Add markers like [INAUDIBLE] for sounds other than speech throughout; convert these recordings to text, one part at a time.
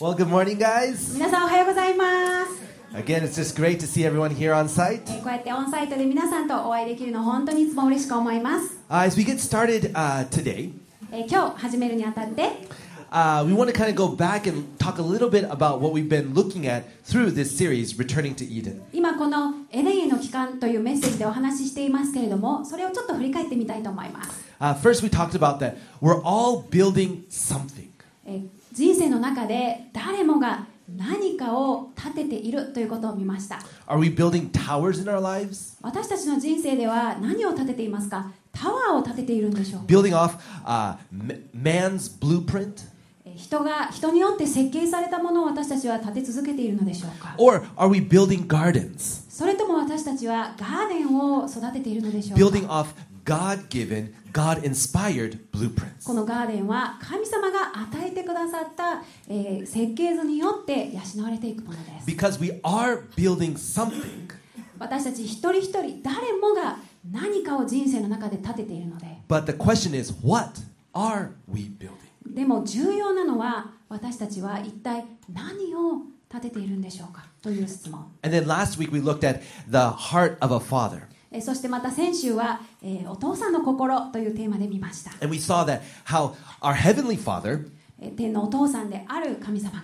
Well, good morning, guys. 皆さんおはようございます、Again, it's just great to see everyone here on site. えーこうやってオンサイトで皆さんとお会いできるの本当にいつも嬉しく思います、Uh, as we get started uh, today, えー今日始めるにあたって、uh, we want to kind of go back and talk a little bit about what we've been looking at through this series, Returning to Eden. 今このエレンへの帰還というメッセージでお話ししていますけれどもそれをちょっと振り返ってみたいと思います、Uh, first, we talked about that we're all building something. えー人生の中で誰もが何かを立てているということを見ました Are we building towers in our lives? 私たちの人生では何を立てていますか？タワーを立てているんでしょう Building off uh, man's blueprint? えー人が人によって設計されたものを私たちは立て続けているのでしょうか？Or are we building gardens? それとも私たちはガーデンを育てているのでしょう Building か off God given, God inspired blueprints. このガーデンは神様が与えてくださった、えー設計図によって養われていくものです Because we are building something, 私たち一人一人誰もが何かを人生の中で立てているので but the question is, what are we building? でも重要なのは私たちは一体何を立てているんでしょうかという質問 And then last week we looked at the heart of a father. そしてまた先週は、え、お父さんの心というテーマで見ました。神様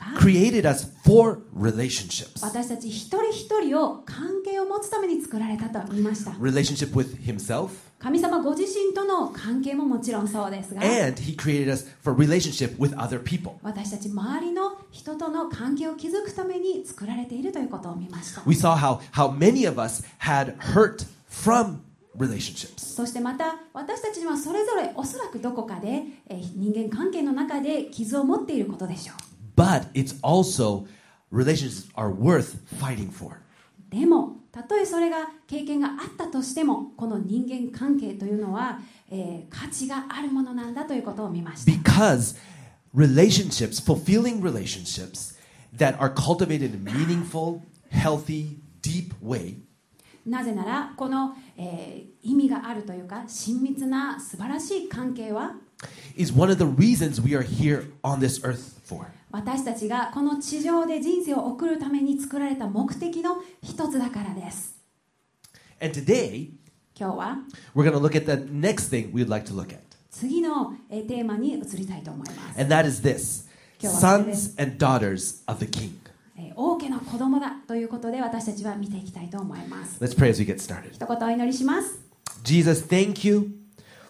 私たち一人一人を関係を持つために作られたと言ました。Relationship with himself. 神様ご自身との関係ももちろんそうですが私たち周りの人との関係を築くために作られているということを見ました。From relationships. そしてまた私たちにはそれぞれおそらくどこかで、えー人間関係の中で傷を持っていることでしょ But it's also relationships are worth fighting for. うでもたとえそれが経験があったとしてもこの人間関係というのは、えー価値があるものなんだということを見ました Because relationships, fulfilling relationships that are cultivated in a meaningful, healthy, deep way なぜならこの、えー意味があるというか親密な素晴らしい関係は is one of the reasons we are here on this earth for. 私たちがこの地上で人生を送るために作られた目的の一つだからです And today, 今日は we're going to look at the next thing we'd like to look at. 次のえーテーマに移りたいと思います、And that is this sons and daughters of the king. えー王家の子供だということで私たちは見ていきたいと思います Let's pray as we get started. 一言お祈りします Jesus, thank you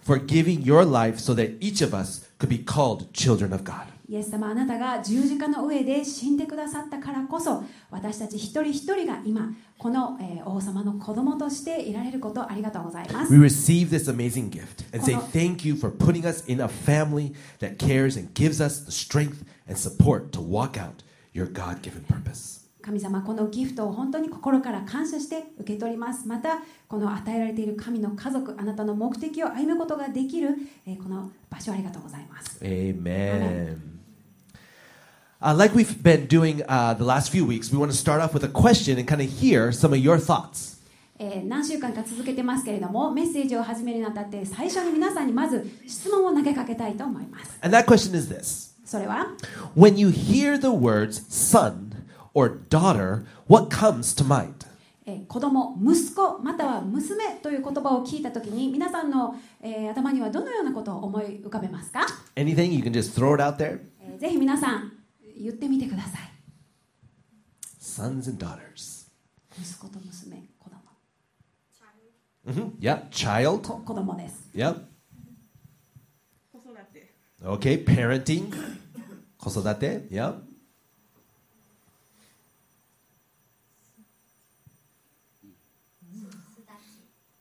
for giving your life so that each of us could be called children of God. イエス様あなたが十字架の上で死んでくださったからこそ私たち一人一人が今この、えー王様の子供としていられることをありがとうございます We receive this amazing gift and say thank you for putting us in a family that cares and gives us the strength and support to walk out your God given purpose. 神様このギフトを本当に心から感謝して受け取りますまたこの与えられている神の家族あなたの目的を歩むことができる、えーこの場所をありがとうございます Amen. Uh, like we've been doing uh, the last few weeks, we want to start off with a question and kind of hear some of your thoughts. えー何週間か続けてますけれどもメッセージを始めるにあたって最初に皆さんにまず質問を投げかけたいと思います And that question is this それは When you hear the words son or daughter, what comes to mind? えー子供息子または娘という言葉を聞いたときに皆さんの、えー頭にはどのようなことを思い浮かべますか、Anything? You can just throw it out there. えーぜひ皆さん言ってみてください Sons and daughters. 息子と娘子供 hmm Yep. Child. こ子供です Yep. 子育て Okay. Parenting. Kosodate. Yep.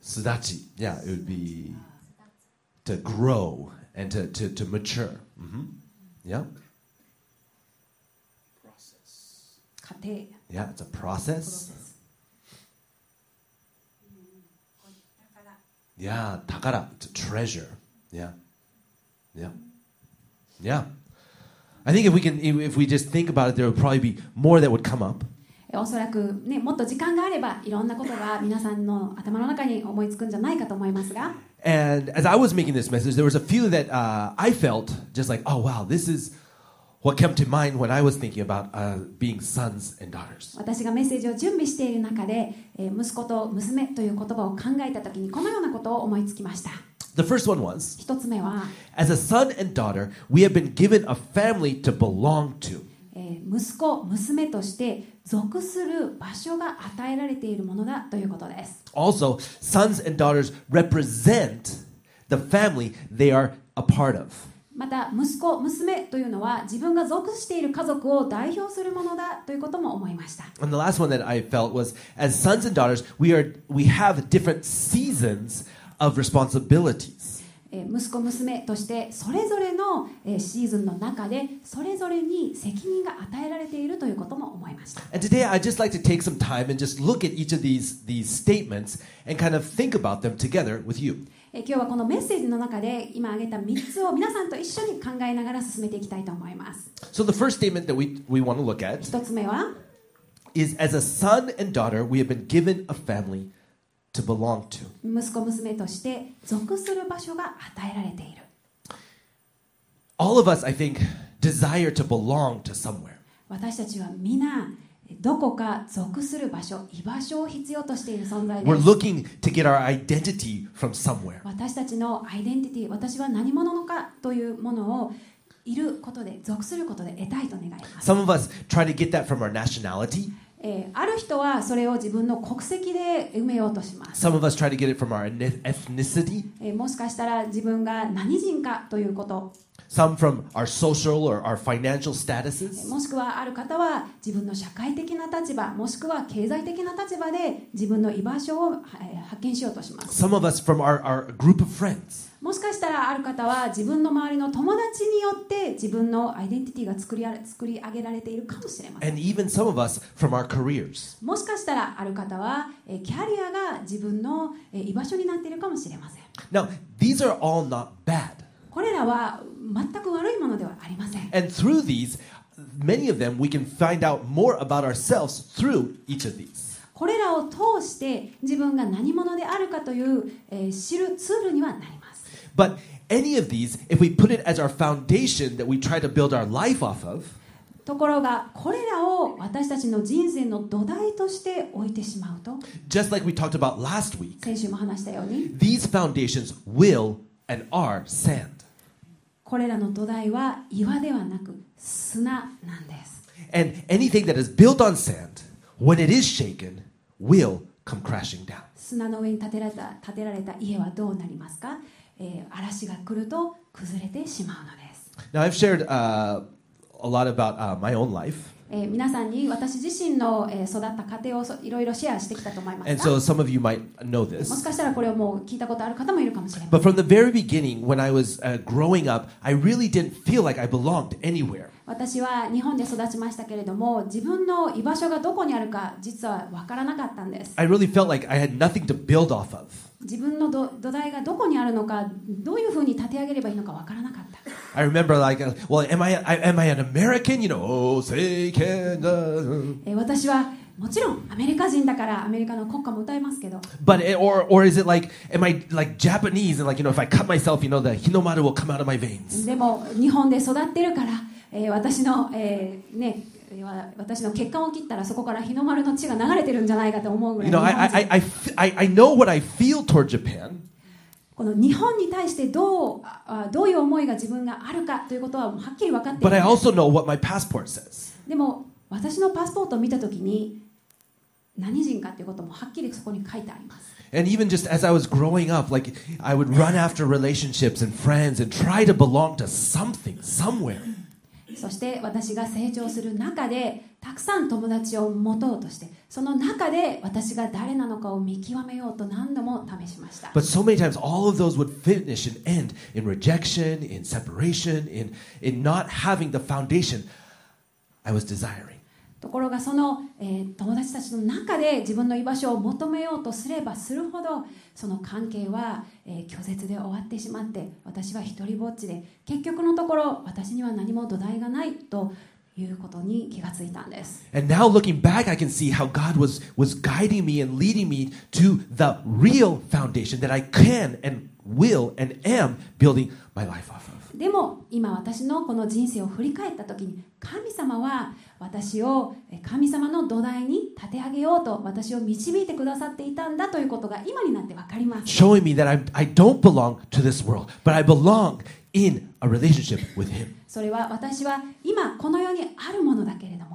Sudachi. Yeah, it would be to grow and to, to, to mature. hmm Yeah. process 家庭 Yeah, it's a プロ process. セス Yeah, takara, it's a treasure. Yeah. Yeah. Yeah. I think if we can if we just think about it, there would probably be more that would come up. えーおそらく、ね、もっと時間があればいろんなことが皆さんの頭の中に思いつくんじゃないかと思いますが And as I was making this message, there was a few that uh, I felt just like, oh wow, this is what came to mind when I was thinking about uh, being sons and daughters. 私がメッセージを準備している中で、えー息子と娘という言葉を考えた時にこのようなことを思いつきました The first one was 一つ目は、 As a son and daughter, we have been given a family to belong to. えー息子娘として属する場所が与えられているものだということです Also, sons and daughters represent the family they are a part of. また息子娘というのは自分が属している家族を代表するものだということも思いました And the last one that I felt was as sons and daughters, we are we have different seasons of responsibilities. 息子娘としてそれぞれのシーズンの中でそれぞれに責任が与えられているということも思いました。And today I just like to take some time and just look at each of these, these statements and kind of think about them together with you. to look at as a son and daughter we have been given a family to belong to. 息子娘として属する場所が与えられている All of us, I think, desire to belong to somewhere. 私たちは皆どこか属する場所居場所を必要としている存在で We're す looking to get our identity from somewhere. 私たちのアイデンティティ私は何者のかというものをいることで属することで得たいと願います、Some of us try to get that from our nationality. ある人はそれを自分の国籍で埋めようとします。もしかしたら自分が何人かということ。Some もしくはある方は自分の社会的な立場、もしくは経済的な立場で自分の居場所を発見しようとします。もしかしたらある方は自分の周りの友達によって自分のアイデンティティが作りあ作り上げられているかもしれません And even some of us from our careers. もしかしたらある方はえーキャリアが自分のえー居場所になっているかもしれません Now, these are all not bad. これらは全く悪いものではありません And through these, many of them, we can find out more about ourselves through each of these. これらを通して自分が何者であるかという、えー知るツールにはなります But any of these, if we put it as our foundation that we try to build our life off of, ところがこれらを私たちの人生の土台として置いてしまうと just like we talked about last week, 先週も話したように these foundations will and are sand. これらの土台は岩ではなく砂なんです And anything that is built on sand, when it is shaken, will come crashing down. 砂の上に建てられた建てられた家はどうなりますか、 嵐が来ると崩れてしまうのです。Now, 皆さんに私自身の育った家庭をいろいろシェアしてきたと思います。もしかしたらこれをもう聞いたことある方もいるかもしれません。私は日本で育ちましたけれども、自分の居場所がどこにあるか実はわからなかったんです。I really felt like I had 自分の土土台がどこにあるのかどういうふうに立て上げればいいのか分からなかった I remember like, uh, well, am I, I am I an American? You know, oh, uh, えー私はもちろんアメリカ人だからアメリカの国歌も歌いますけど But eh, or or is it like, am I like Japanese and like you know, if I cut myself, you know, the hinomaru will come out of my veins. でも日本で育ってるから、えー私の、えーね私の血管を切ったらそこから日の丸の血が流れてるんじゃないかと思うぐらい日本この日本に対してどう,どういう思いが自分があるかということははっきり分かってい。でも私のパスポートを見たときに何人かということもはっきりそこに書いてあります。And even just as I was growing up, like I would run after relationships and friends and try to belong to something, somewhere. そして私が成長する中でたくさん友達を持とうとしてその中で私が誰なのかを見極めようと何度も試しました But so many times, all of those would finish and end in rejection, in separation, in, in not having the foundation I was desiring. ところがその、えー友達たちの中で自分の居場所を求めようとすればするほどその関係は、えー拒絶で終わってしまって私は一人ぼっちで結局のところ私には何も土台がないということに気がついたんです And now looking back, I can see how God was, was guiding me and leading me to the real foundation that I can and will and am building my life off of. でも今私のこの人生を振り返った時に神様は私をえ神様の土台に立て上げようと私を導いてくださっていたんだということが今になって分かります showing me that I, I don't belong to this world, but I belong in a relationship with Him. それは私は今この世にあるものだけれども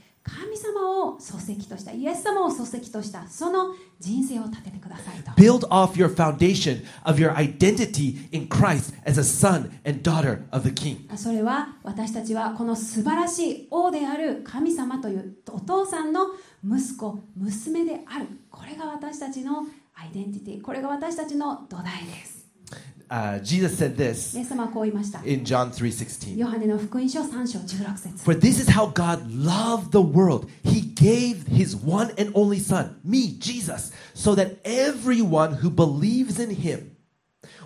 神様を礎石としたイエス様を礎石としたその人生を建ててくださいと。Build off your foundation of your identity in Christ as a son and daughter of the King. それは私たちはこの素晴らしい王である神様というお父さんの息子娘である。これが私たちのアイデンティティこれが私たちの土台です Uh, Jesus said this イエス様はこう言いました in John 3:16. ヨハネの福音書3章16節 For this is how God loved the world. He gave his one and only son, me, Jesus, so that everyone who believes in him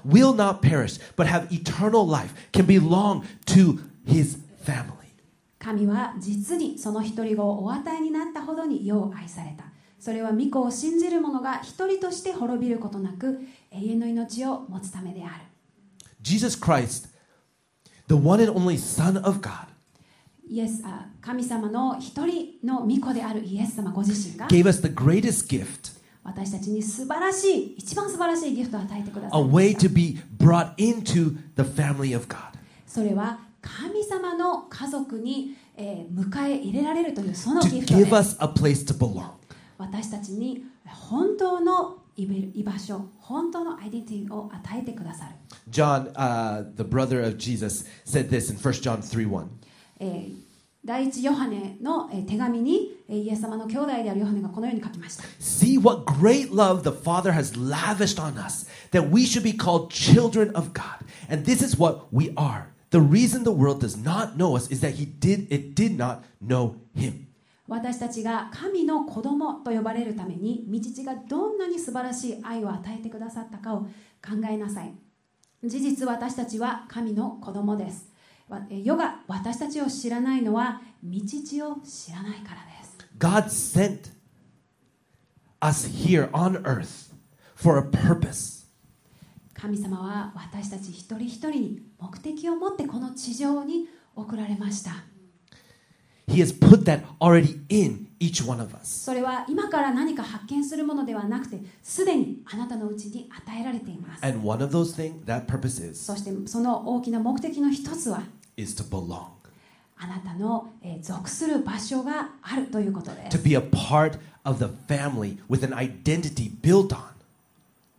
will not perish but have eternal life, can belong to his family. 神は実にその一人子をお与えになったほどに世を愛されたそれは御子を信じる者が一人として滅びることなく 永遠の命を持つためである。Jesus 神様の一人の御子であるイエス様ご自身が私たちに素晴らしい、一番素晴らしいギフトを与えてくださっ。それは神様の家族に、私たちに本当の居場所、本当のアイデンティティを与えてくださる。John,、uh, the brother of Jesus, said this in 1 John 3 1. えー第一ヨハネの手紙にイエス様の兄弟であるヨハネがこのように書きました。See what great love the Father has lavished on us, that we should be called children of God. And this is what we are. The reason the world does not know us is that he did, it did not know him. 私たちが神の子供と呼ばれるために道父がどんなに素晴らしい愛を与えてくださったかを考えなさい。事実私たちは神の子供です。世が私たちを知らないのは道父を知らないからです。God sent us here on earth for a purpose. 神様は私たち一人一人に目的を持ってこの地上に送られました He has put that already in each one of us. それは今から何か発見するものではなくてすでにあなたのうちに与えられています And one of those things, that purpose is, そしてその大きな目的の一つは is to belong. あなたの、えー属する場所があるということで To す be a part of the family with an identity built on.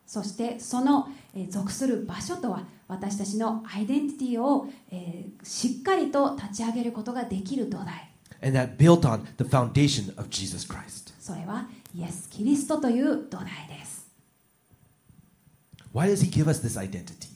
そしてその、えー属する場所とは私たちのアイデンティティを、えーしっかりと立ち上げることができる土台 And that built on the foundation of Jesus Christ. それはイエス・キリストという土台です Why does he give us this identity?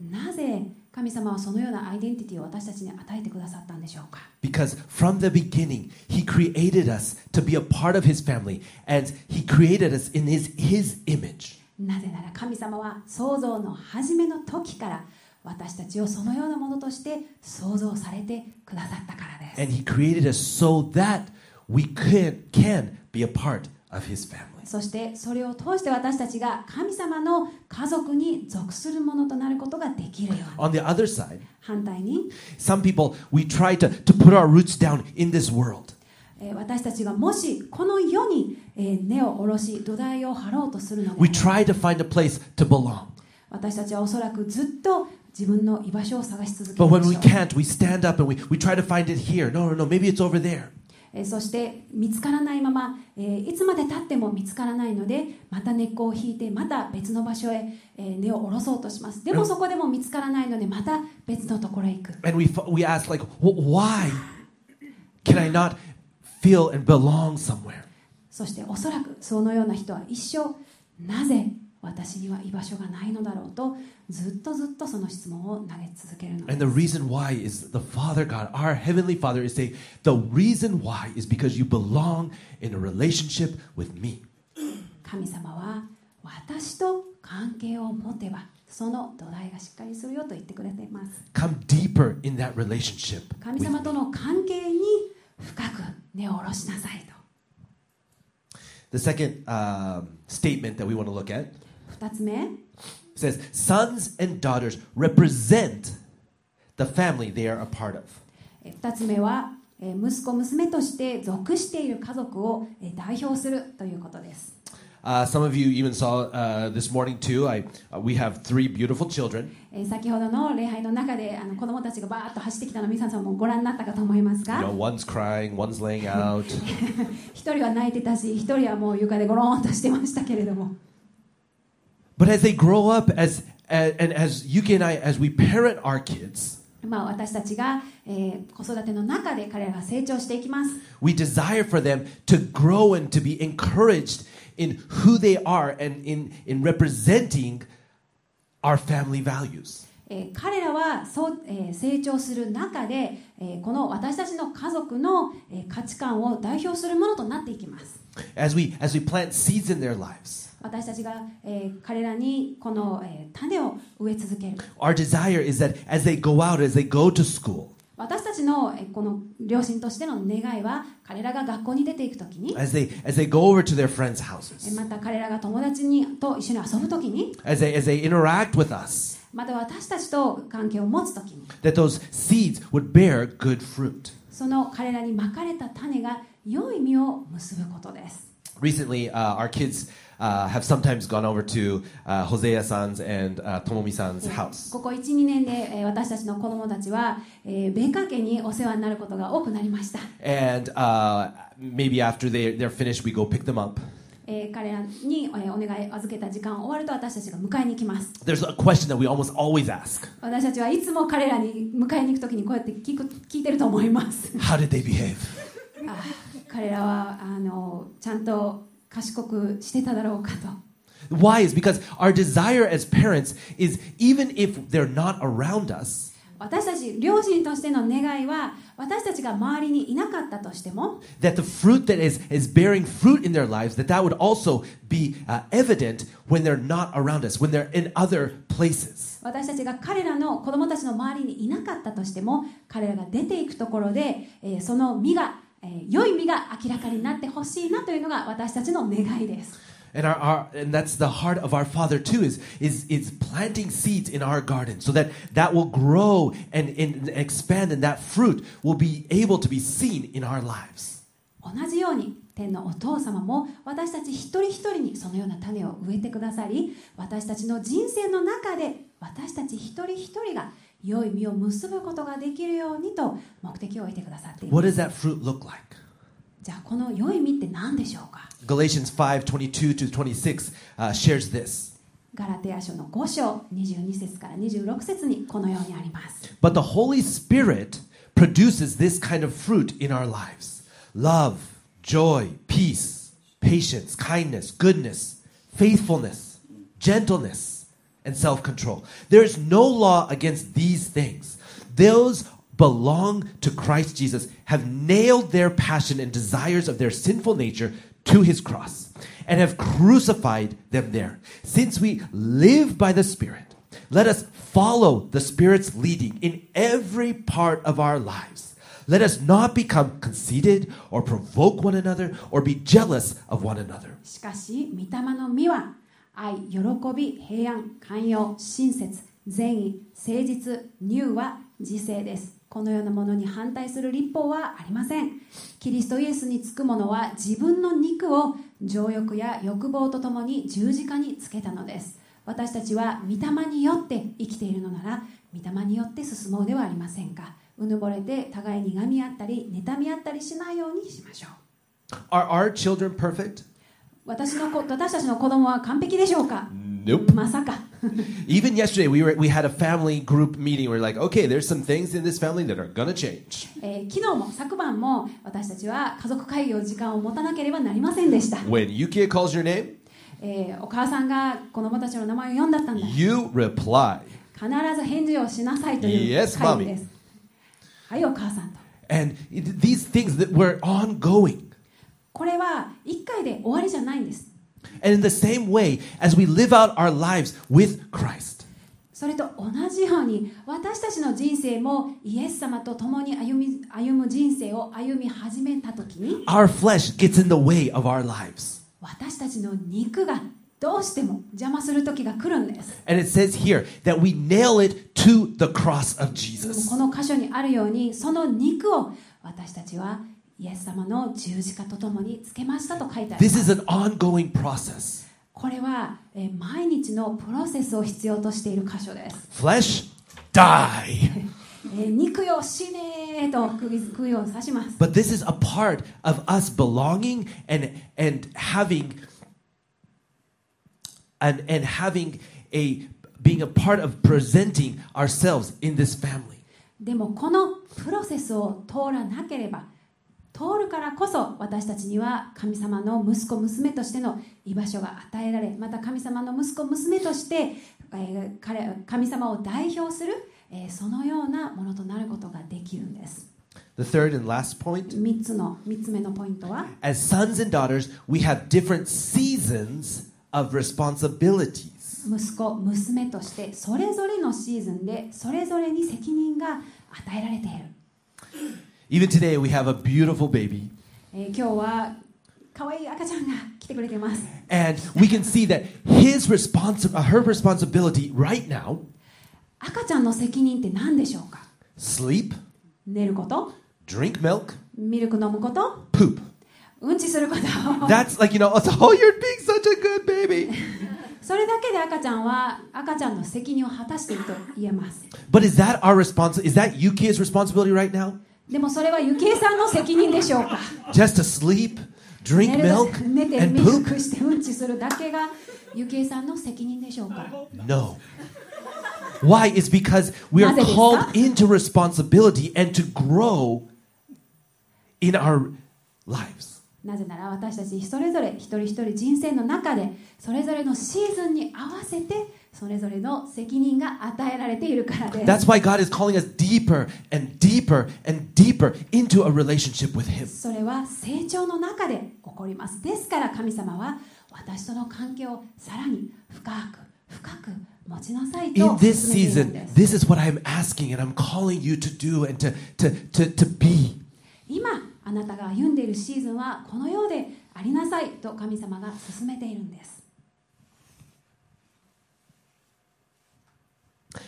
なぜ神様はそのようなアイデンティティを私たちに与えてくださったんでしょうか Because from the beginning, he created us to be a part of his family, and he created us in his, his image. なぜなら神様は創造の初めの時から 私たちをそのようなものとして創造されてくださったからです。そしてそれを通して私たちが神様の家族に属するものとなることができるように。On the 反対に、私たちがもしこの世に根を下ろし土台を張ろうとするので、私たちはおそらくずっと自分の居場所を探し続け we しょう can't, we stand up and we, we try to find it here. No, no, no, maybe it's over there. えーそして見つからないまま、えーいつまでたっても見つからないのでまた根っこを引いてまた別の場所へ、えー根を下ろそうとしますでもそこでも見つからないのでまた別のところへ行く And we, f- we ask, like, "Wh- why can I not feel and belong somewhere? そしておそらくそのような人は一生なぜ私には居場所がないのだろうとずっとずっとその質問を投げ続けるの And で the す reason why is the Father God, our Heavenly Father, is saying, the reason why is because you belong in a relationship with me. 神様は私と関係を持てばその土台がしっかりするよと言ってくれています Come deeper in that relationship. 神様.との関係に深く根を下ろしなさいと The second um, statement that we want to look at says, 2つ目は、息子娘として属している家族を代表するということです。供たちがバーッと走ってきたのを皆さんま一人は泣いてたし、一人はもう床でゴローとしてましたけれども。but as they grow up, as, as and as Yuki and I, as we parent our kids, まあ、私たちが、えー子育ての中で彼らが成長していきます we desire for them to grow and to be encouraged in who they are and in, in representing our family values. えー彼らはそう、えー成長する中で、えーこの私たちの家族の、えー価値観を代表するものとなっていきます As we as we plant seeds in their lives, 私たちが、えー彼らにこの、えー種を植え続ける our desire is that as they go out, as they go to school, 私たちの、えーこの両親としての願いは彼らが学校に出ていくときに as they as they go over to their friends' え houses, ーまた彼らが友達にと一緒に遊ぶときに as they as they interact with us, また私たちと関係を持つときに that those seeds would bear good fruit. その彼らにまかれた種が良い実を結ぶことです Recently, uh, our kids uh, have sometimes gone over to uh, Hosea-san's and uh, Tomomi-san's house. ここ12年で、えー私たちの子供たちは、えー、米華家にお世話になることが多くなりました、And uh, maybe after they, they're finished, we go pick them up. えー彼らに、えーお願い預けた時間終わると私たちが迎えに行きます There's a question that we almost always ask 私たちはいつも彼らに迎えに行く時にこうやって聞く聞いてると思います How did they behave? あ彼らはあのちゃんと賢くしてただろうかと Why is because our desire as parents is even if they're not around us, 私たち両親としての願いは私たちが周りにいなかったとしても私たちが彼らの子供たちの周りにいなかったとしても彼らが出ていくところで、え、その身が、え、良い身が明らかになってほしいなというのが私たちの願いです。And, our, our, and that's the heart of our Father too, is, is, is planting seeds in our garden so that that will grow and, and expand and that fruit will be able to be seen in our lives. 同じように天のお父様も私たち一人一人にそのような種を植えてくださり私たちの人生の中で私たち一人一人が良い実を結ぶことができるようにと目的を置いてくださっていま What す does that fruit look like? じゃあこの良い実って何でしょうか Galatians 5 22 to 26 uh, shares this. ガラテヤ書の5章22節から26節にこのようにあります But the Holy Spirit produces this kind of fruit in our lives love, joy, peace, patience, kindness, goodness, faithfulness, gentleness, and self control. There is no law against these things. Those belong to Christ Jesus have nailed their passion and desires of their sinful nature to his cross and have crucified them there. Since we live by the Spirit, let us follow the Spirit's leading in every part of our lives. Let us not become conceited or provoke one another or be jealous of one another. しかし御霊の実は愛喜び平安寛容親切善意誠実乳は自制です このようなものに反対する立法はありません。キリストイエスにつく者は自分の肉を情欲や欲望とともに十字架につけたのです。私たちは御霊によって生きているのなら御霊によって進もうではありませんか。うぬぼれて互いにがみ合ったり妬み合ったりしないようにしましょう。Are our children perfect? 私の子私たちの子供は完璧でしょうか？Nope. まさか Even yesterday, we were we had a family group meeting. We're like, okay, there's some things in this family that are gonna change. えー昨日も昨晩も私たちは家族会議を時間を持たなければなりませんでした、When Yukia calls your name, えーお母さんが子供たちの名前を読んだったんだ You reply. 必ず返事をしなさいという Yes, 会議ですはいお母さんと And it- these things that were ongoing. これは1回で終わりじゃないんです And in the same way, as we live out our lives with Christ, それと同じように私たちの人生もイエス様と共に歩み歩む人生を歩み始めた時に our flesh gets in the way of our lives. 私たちの肉がどうしても邪魔する時が来るんです And it says here that we nail it to the cross of でも Jesus. この箇所にあるようにその肉を私たちは イエス様の十字架とともにつけましたと書いてあり This ます is an ongoing process. これは、えー毎日のプロセスを必要としている箇所です、Flesh, die. えー肉よ死ねーと釘釘を刺します But this is a part of us belonging and and having and and having a being a part of presenting ourselves in this family. でもこのプロセスを通らなければ通るからこそ私たちには神様の息子娘としての居場所が与えられまた神様の息子娘として、えー彼神様を代表する、えーそのようなものとなることができるんです。The third and last point. 3つの3つ目のポイントは？As sons and daughters, we have different seasons of responsibilities. 息子娘としてそれぞれのシーズンでそれぞれに責任が与えられている、Even today, we have a beautiful baby, えー今日は可愛い赤ちゃんが来てくれています and we can see that his responsi- uh, her responsibility right now: 赤ちゃんの責任って何でしょうか sleep, 寝ること drink milk, ミルク飲むこと poop. うんちすること That's like you know, it's, oh, you're being such a good baby. [LAUGHS] それだけで赤ちゃんは赤ちゃんの責任を果たしていると言えます But is that our responsibility? Is that Yuki's responsibility right now? でもそれはゆきえさんの責任でしょうか Just to sleep, drink milk, 寝て and ミル poop? クしてうんちするだけがゆきえさんの責任でしょうか No. Why? It's because we are なぜですか？called into responsibility and to grow in our lives. なぜなら私たちそれぞれ一人一人人生の中でそれぞれのシーズンに合わせてそれぞれの責任が与えられているからです That's why God is calling us deeper and deeper and deeper into a relationship with Him. それは成長の中で起こりますですから神様は私との関係をさらに深く深く持ちなさい In と this 進めているん season, this is what I'm asking and I'm calling you to do and to, to, to, to be. 今あなたが歩んでいるシーズンはこのようでありなさいと神様が進めているんです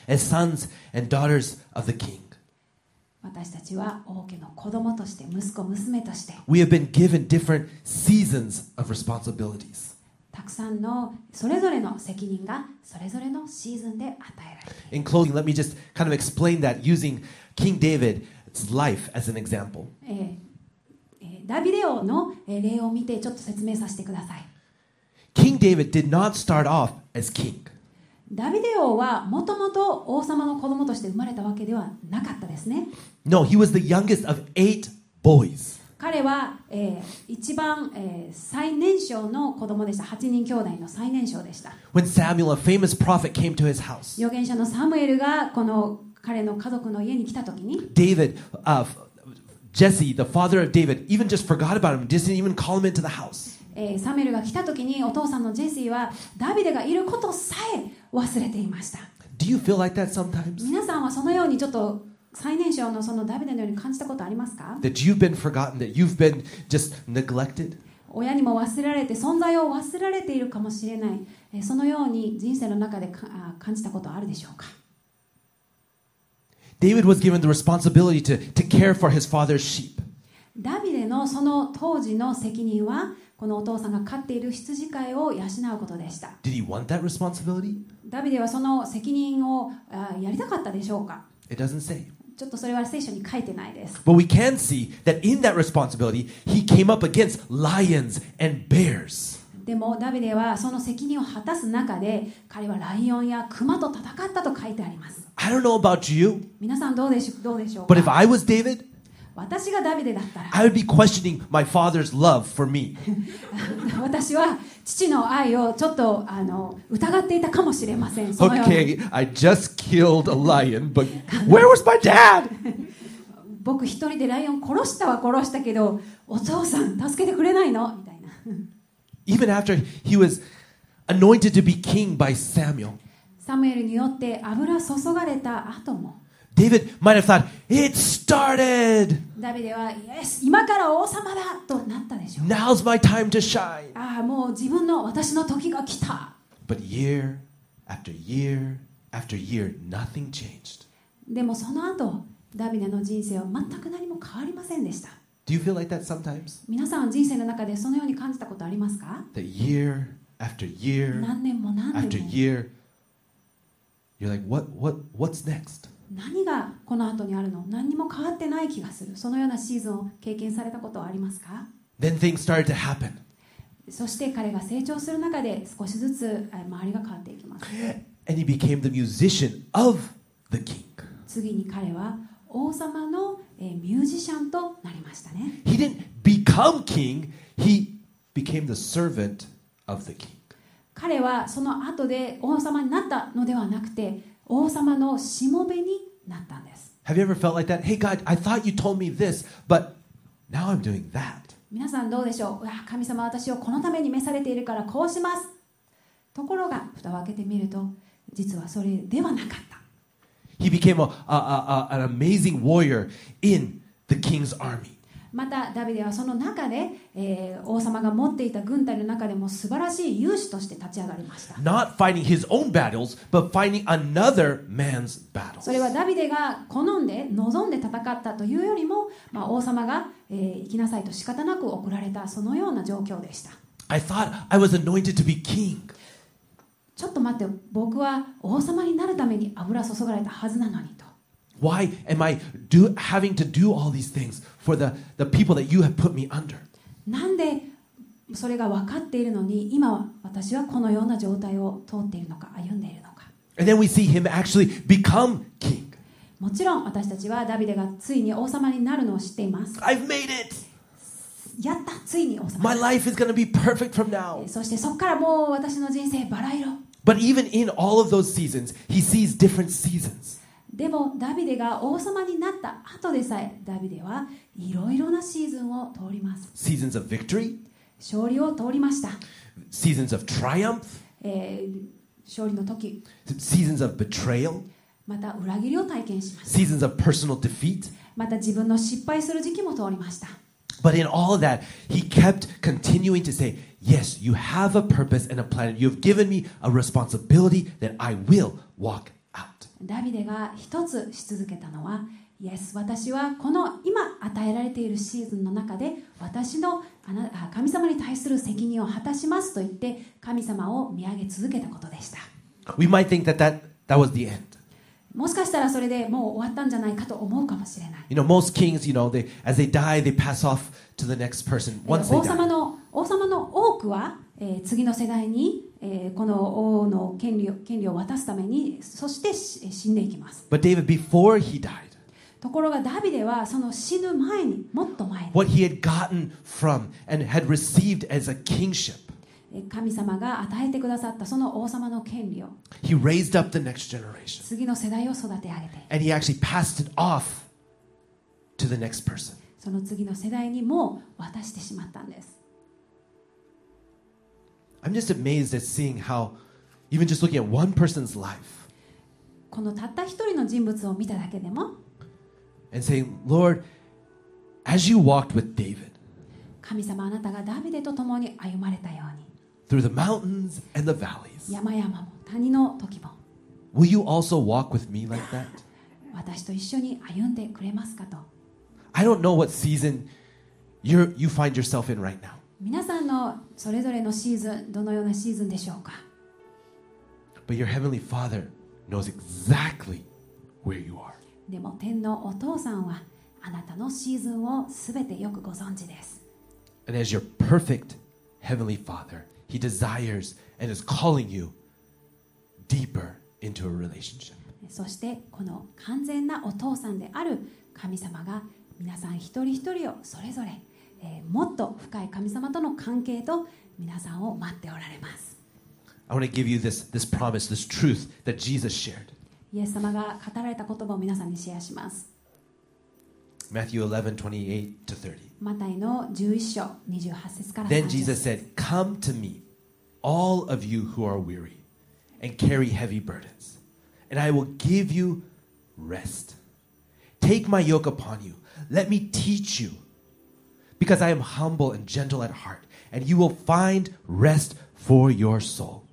As sons and daughters of the King, 私たちは王家の子供として息子娘として we have been given different seasons of responsibilities. たくさんのそれぞれの責任がそれぞれのシーズンで与えられる In closing, let me just kind of explain that using King David's life as an example. えーえーダビデオのえー例を見てちょっと説明させてください King David did not start off as king. ダビデ王はもともと王様の子供として生まれたわけではなかったですね No, he was the youngest of eight boys. 彼は、えー一番、えー最年少の子供でした8人兄弟の最年少でした When Samuel, a famous prophet, came to his house, 預言者のサムエルがこの彼の家族の家に来た時に David, uh, Jesse, the father of David, even just forgot about him, didn't even call him into the house. えーサムエルが来た時にお父さんのジェシーはダビデがいることさえ忘れていました Do you feel like that sometimes? 皆さんはそのようにちょっと最年少のそのダビデのように感じたことありますか？That you've been forgotten, that you've been just neglected? 親にも忘れられて存在を忘れられているかもしれないえーそのように人生の中でかあ感じたことあるでしょうか？David was given the responsibility to, to care for his father's sheep. ダビデのその当時の責任はこのお父さんが飼っている羊飼いを養うことでした Did he want that responsibility? ダビデはその責任をあやりたかったでしょうか It doesn't say. ちょっとそれは聖書に書いてないです But we can see that in that responsibility, he came up against lions and bears. でもダビデはその責任を果たす中で彼はライオンやクマと戦ったと書いてあります I don't know about you, 皆さんどうでしょどうでしょう but if か I was David, 私がダビデだったら I would be questioning my father's love for me. 私は父の愛をちょっとあの疑っていたかもしれませんそのような Okay, I just killed a lion, but where was my dad? 僕一人でライオン殺したは殺したけどお父さん助けてくれないのみたいな Even after he was anointed to be king by Samuel, サムエルによって油注がれた後も David might have thought, It started! ダビデはイエス今から王様だとなったでしょう Now's my time to shine. ああもう自分の私の時が来た But year after year after year, nothing changed. でもその後ダビデの人生は全く何も変わりませんでした Do you feel like that sometimes? 皆さんは人生の中でそのように感じたことありますか That year after year 何年も何 after 年も year, you're like, what, what, what's next? 何がこの後にあるの？何にも変わってない気がする。そのようなシーズンを経験されたことはありますか？Then things started to happen. そして彼が成長する中で少しずつえ周りが変わっていきます。And he became the musician of the king. 次に彼は王様のえーミュージシャンとなりましたね。He didn't become king, he became the servant of the king. 彼はその後で王様になったのではなくて王様のしもべになったんです Have you ever felt like that? Hey, God, I thought you told me this, but now I'm doing that. 皆さんどうでしょう神様私をこのために召されているからこうしますところが蓋を開けてみると実はそれではなかった He became a, a, a- an amazing warrior in the king's army. またダビデはその中で、えー王様が持っていた軍隊の中でも素晴らしい勇士として立ち上がりました Not fighting his own battles, but fighting another man's battles. それはダビデが好んで望んで戦ったというよりも、まあ、王様が、えー行きなさいと仕方なく送られたそのような状況でした I thought I was anointed to be king. ちょっと待って僕は王様になるために油注がれたはずなのにと Why am I do, having to do all these things for the, the people that you have put me under? なんでそれが分かっているのに今は私はこのような状態を通っているのか歩んでいるのか And then we see him actually become king. もちろん私たちはダビデがついに王様になるのを知っています I've made it. やったついに王様 My life is going to be perfect from now. そしてそこからもう私の人生バラ色 But even in all of those seasons, he sees different seasons. でもダビデが王様になった後でさえダビデはいろいろなシーズンを通ります Seasons of victory, 勝利を通りました、seasons of triumph, えー勝利の時 seasons of betrayal, また裏切りを体験します seasons of personal defeat. また自分の失敗する時期も通りました But in all of that, he kept continuing to say, Yes, you have a purpose and a plan. You have given me a responsibility that I will walk out. ダビデが一つし続けたのはイエス私はこの今与えられているシーズンの中で私の神様に対する責任を果たしますと言って神様を見上げ続けたことでした We might think that that, that was the end. もしかしたらそれでもう終わったんじゃないかと思うかもしれない You know, most kings, you know, they, as they die, they pass off to the next person え once they 王様 die. の王様の多くは、えー次の世代に、え、この王の権利,権利を渡すためにそして死んでいきます。ところがダビデはその死ぬ前にもっと前に神様が与えてくださったその王様の権利を he raised up the next 次の世代を育て上げて And he actually passed it その次の世代にも渡してしまったんです。I'm just amazed at seeing how, even just looking at one person's life このたった一人の人物を見ただけでも and saying, Lord, as you walked with David 神様あなたがダビデと共に歩まれたように through the mountains and the valleys, 山々も谷の時も will you also walk with me like that? 私と一緒に歩んでくれますかと I don't know what season you're, you find yourself in right now, 皆さんのそれぞれのシーズンどのようなシーズンでしょうか but your heavenly Father knows exactly where you are. でも天のお父さんはあなたのシーズンを全てよくご存知です And as your perfect heavenly Father, He desires and is calling you deeper into a relationship. そしてこの完全なお父さんである神様が皆さん一人一人をそれぞれ、えーもっと深い神様との関係と皆さんを待っておられます I want to give you this, this promise, this truth that Jesus shared. イエス様が語られた言葉を皆さんにシェアします Matthew 11, 28 to 30. マタイの11章28節から Then 30 Jesus 節 said, Come to me, all of you who are weary and carry heavy burdens, and I will give you rest. Take my yoke upon you. Let me teach you, Because I am humble and gentle at heart, and you will find rest for your soul.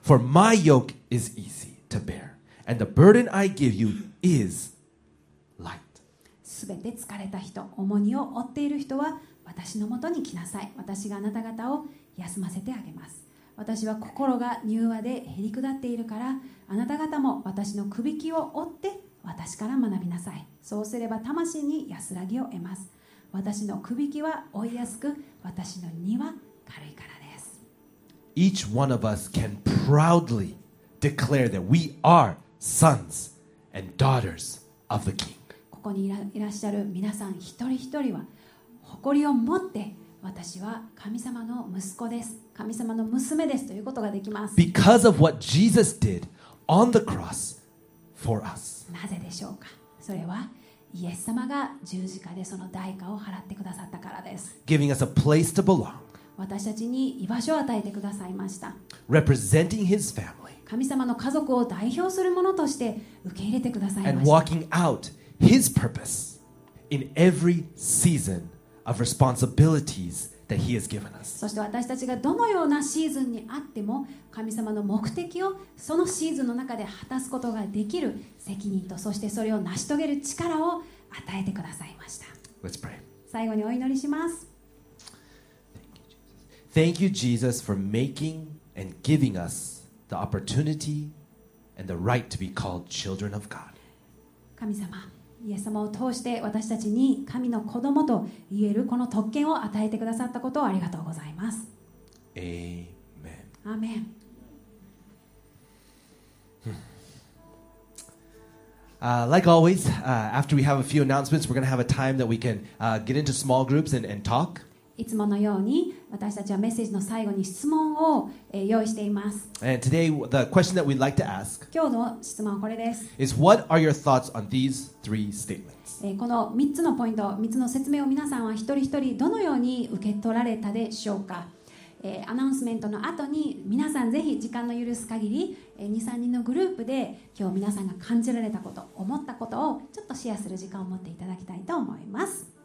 For my yoke is easy to bear, and the burden I give you is light. すべて疲れた人重荷を負っている人は私のもとに来なさい私があなた方を休ませてあげます私は心が柔和でへり下っているからあなた方も私のくびきを追って私から学びなさいそうすれば魂に安らぎを得ます私のくびきは追いやすく私の荷は軽いからです each one of us can proudly declare that we are sons and daughters of the King. ここにいらいらっしゃる皆さん一人一人は誇りを持って私は神様の息子です神様の娘ですということができます Because of what Jesus did on the cross for us. なぜでしょうかそれはイエス様が十字架でその代価を払ってくださったからです Giving us a place to belong, 私たちに居場所を与えてくださいました representing his family, 神様の家族を代表するものとして受け入れてください and ました walking out his purpose in every season of responsibilities そして私たちがどのようなシーズンにあっても神様の目的をそのシーズンの中で果たすことができる責任とそしてそれを成し遂げる力を与えてくださいました。最後にお祈りします。Thank you Jesus for making and giving us the opportunity and the right to be called children of God. 神様イエス様を通して私たちに神の子供と言えるこの特権を与えてくださったことをありがとうございます Amen. アーメン Uh, like always, uh, after we have a few announcements, we're going to have a time that we can uh, get into small groups and, and talk. いつものように私たちはメッセージの最後に質問を、えー用意しています。And today, the question that we'd like to ask 今日の質問はこれです、is What are your thoughts on these three statements? えーこの3つのポイント3つの説明を皆さんは一人一人どのように受け取られたでしょうか、えーアナウンスメントの後に皆さんぜひ時間の許す限り、えー23人のグループで今日皆さんが感じられたこと思ったことをちょっとシェアする時間を持っていただきたいと思います